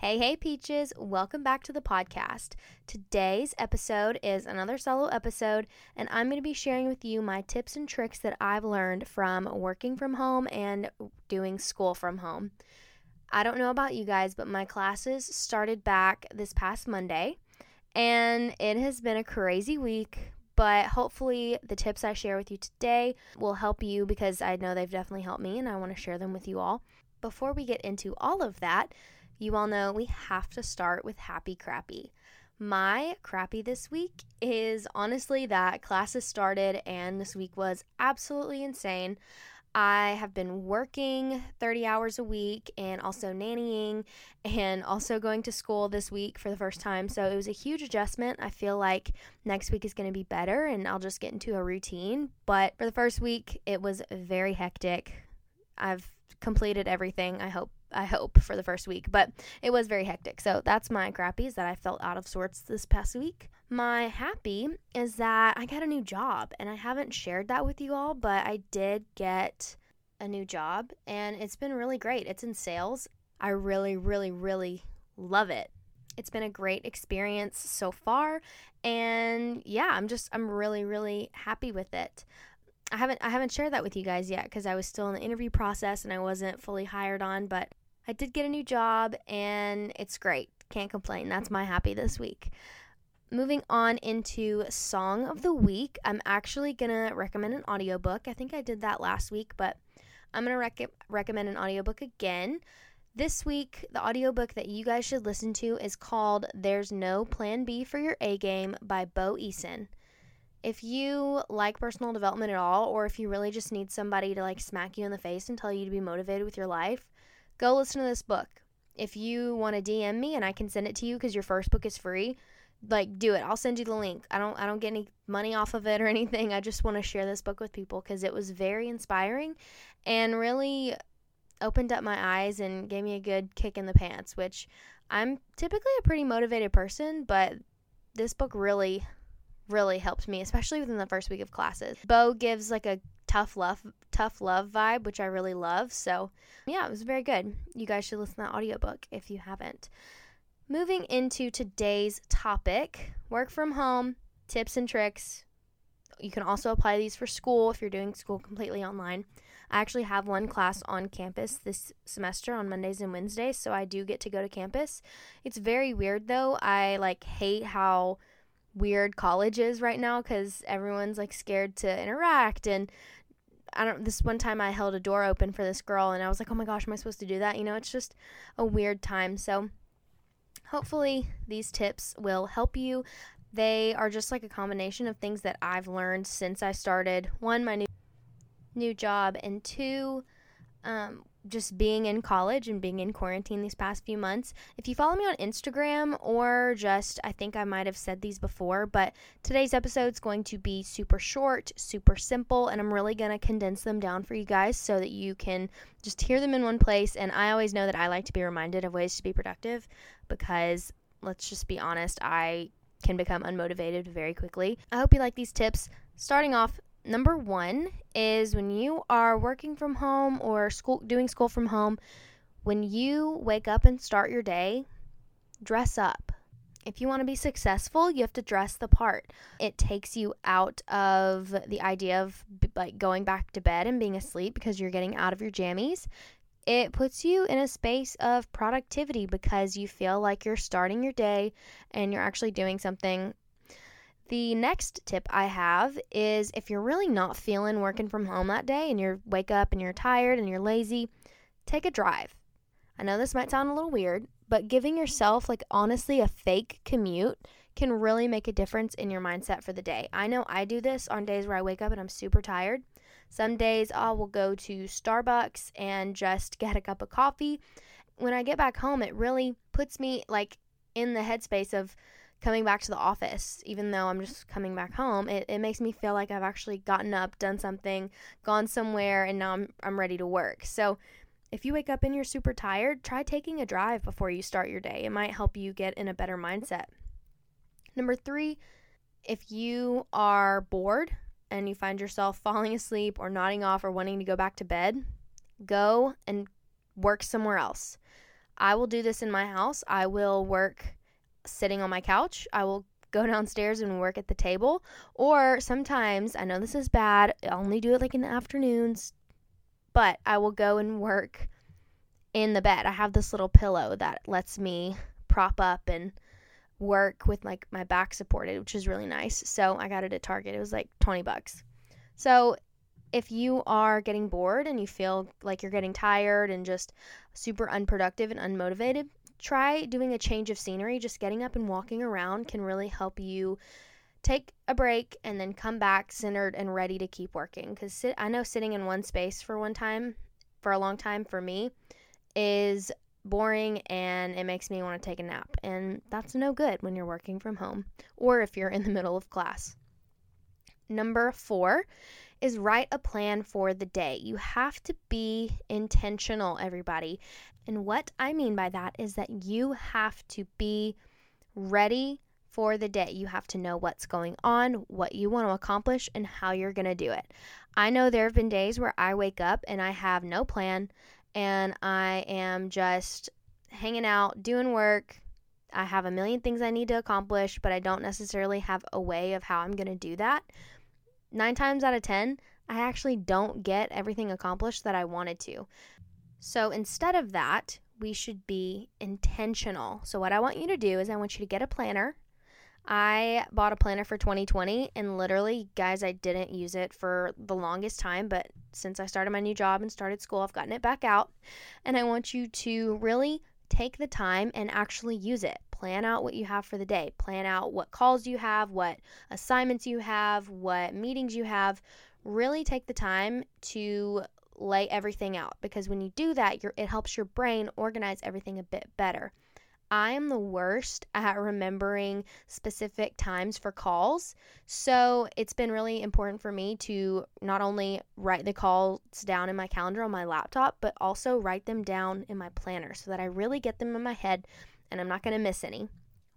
Hey, hey, Peaches. Welcome back to the podcast. Today's episode is another solo episode, and I'm going to be sharing with you my tips and tricks that I've learned from working from home and doing school from home. I don't know about you guys, but my classes started back this past Monday, and it has been a crazy week. But hopefully, the tips I share with you today will help you because I know they've definitely helped me, and I want to share them with you all. Before we get into all of that, you all know we have to start with happy crappy. My crappy this week is honestly that classes started and this week was absolutely insane. I have been working 30 hours a week and also nannying and also going to school this week for the first time. So it was a huge adjustment. I feel like next week is going to be better and I'll just get into a routine. But for the first week, it was very hectic. I've completed everything. I hope I hope for the first week, but it was very hectic. So that's my crappies that I felt out of sorts this past week. My happy is that I got a new job and I haven't shared that with you all, but I did get a new job and it's been really great. It's in sales. I really, really, really love it. It's been a great experience so far and yeah, I'm just I'm really really happy with it. I haven't I haven't shared that with you guys yet because I was still in the interview process and I wasn't fully hired on, but I did get a new job and it's great. Can't complain. That's my happy this week. Moving on into song of the week, I'm actually going to recommend an audiobook. I think I did that last week, but I'm going to rec- recommend an audiobook again. This week, the audiobook that you guys should listen to is called There's No Plan B for Your A Game by Bo Eason. If you like personal development at all, or if you really just need somebody to like smack you in the face and tell you to be motivated with your life, go listen to this book. If you want to DM me and I can send it to you because your first book is free, like do it. I'll send you the link. I don't I don't get any money off of it or anything. I just want to share this book with people because it was very inspiring and really opened up my eyes and gave me a good kick in the pants, which I'm typically a pretty motivated person, but this book really really helped me, especially within the first week of classes. Bo gives like a tough love tough love vibe, which I really love. So, yeah, it was very good. You guys should listen to that audiobook if you haven't. Moving into today's topic, work from home, tips and tricks. You can also apply these for school if you're doing school completely online. I actually have one class on campus this semester on Mondays and Wednesdays, so I do get to go to campus. It's very weird though. I like hate how weird college is right now because everyone's like scared to interact and I don't this one time I held a door open for this girl and I was like, "Oh my gosh, am I supposed to do that?" You know, it's just a weird time. So hopefully these tips will help you. They are just like a combination of things that I've learned since I started one my new new job and two um, just being in college and being in quarantine these past few months. If you follow me on Instagram or just, I think I might have said these before, but today's episode is going to be super short, super simple, and I'm really going to condense them down for you guys so that you can just hear them in one place. And I always know that I like to be reminded of ways to be productive because let's just be honest, I can become unmotivated very quickly. I hope you like these tips. Starting off, number one is when you are working from home or school doing school from home when you wake up and start your day dress up. If you want to be successful you have to dress the part. It takes you out of the idea of like going back to bed and being asleep because you're getting out of your jammies. It puts you in a space of productivity because you feel like you're starting your day and you're actually doing something the next tip I have is if you're really not feeling working from home that day and you wake up and you're tired and you're lazy, take a drive. I know this might sound a little weird, but giving yourself like honestly a fake commute can really make a difference in your mindset for the day. I know I do this on days where I wake up and I'm super tired. Some days I will go to Starbucks and just get a cup of coffee. When I get back home, it really puts me like in the headspace of coming back to the office, even though I'm just coming back home, it, it makes me feel like I've actually gotten up, done something, gone somewhere, and now I'm, I'm ready to work. So if you wake up and you're super tired, try taking a drive before you start your day. It might help you get in a better mindset. Number three, if you are bored and you find yourself falling asleep or nodding off or wanting to go back to bed, go and work somewhere else. I will do this in my house. I will work sitting on my couch. I will go downstairs and work at the table. Or sometimes, I know this is bad, I only do it like in the afternoons, but I will go and work in the bed. I have this little pillow that lets me prop up and work with like my back supported, which is really nice. So I got it at Target. It was like 20 bucks. So if you are getting bored and you feel like you're getting tired and just super unproductive and unmotivated, try doing a change of scenery. Just getting up and walking around can really help you take a break and then come back centered and ready to keep working. Because sit- I know sitting in one space for one time, for a long time for me, is boring and it makes me want to take a nap. And that's no good when you're working from home or if you're in the middle of class. Number four is write a plan for the day. You have to be intentional, everybody. And what I mean by that is that you have to be ready for the day. You have to know what's going on, what you want to accomplish, and how you're going to do it. I know there have been days where I wake up and I have no plan and I am just hanging out, doing work. I have a million things I need to accomplish, but I don't necessarily have a way of how I'm going to do that nine times out of 10, I actually don't get everything accomplished that I wanted to. So instead of that, we should be intentional. So, what I want you to do is, I want you to get a planner. I bought a planner for 2020, and literally, guys, I didn't use it for the longest time, but since I started my new job and started school, I've gotten it back out. And I want you to really take the time and actually use it. Plan out what you have for the day. Plan out what calls you have, what assignments you have, what meetings you have. Really take the time to lay everything out because when you do that, it helps your brain organize everything a bit better. I am the worst at remembering specific times for calls. So it's been really important for me to not only write the calls down in my calendar on my laptop, but also write them down in my planner so that I really get them in my head and I'm not going to miss any.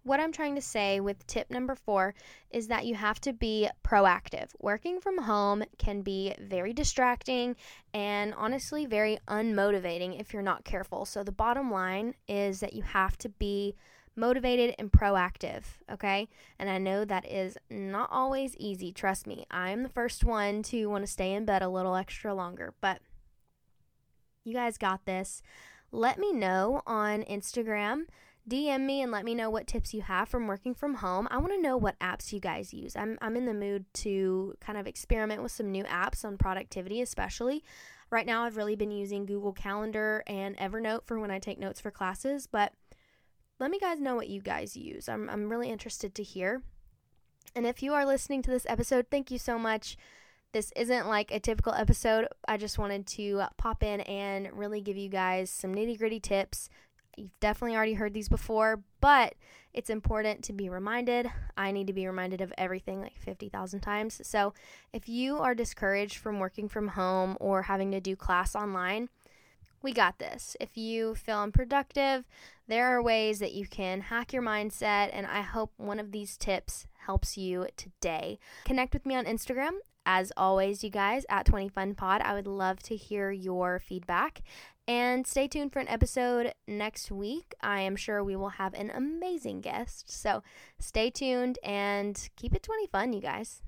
What I'm trying to say with tip number four is that you have to be proactive. Working from home can be very distracting and honestly very unmotivating if you're not careful. So, the bottom line is that you have to be motivated and proactive, okay? And I know that is not always easy, trust me. I'm the first one to want to stay in bed a little extra longer, but you guys got this. Let me know on Instagram DM me and let me know what tips you have from working from home. I want to know what apps you guys use. I'm, I'm in the mood to kind of experiment with some new apps on productivity, especially. Right now, I've really been using Google Calendar and Evernote for when I take notes for classes, but let me guys know what you guys use. I'm, I'm really interested to hear. And if you are listening to this episode, thank you so much. This isn't like a typical episode. I just wanted to pop in and really give you guys some nitty gritty tips You've definitely already heard these before, but it's important to be reminded. I need to be reminded of everything like 50,000 times. So, if you are discouraged from working from home or having to do class online, we got this. If you feel unproductive, there are ways that you can hack your mindset, and I hope one of these tips helps you today. Connect with me on Instagram. As always, you guys, at 20 Fun Pod, I would love to hear your feedback. And stay tuned for an episode next week. I am sure we will have an amazing guest. So stay tuned and keep it 20 fun, you guys.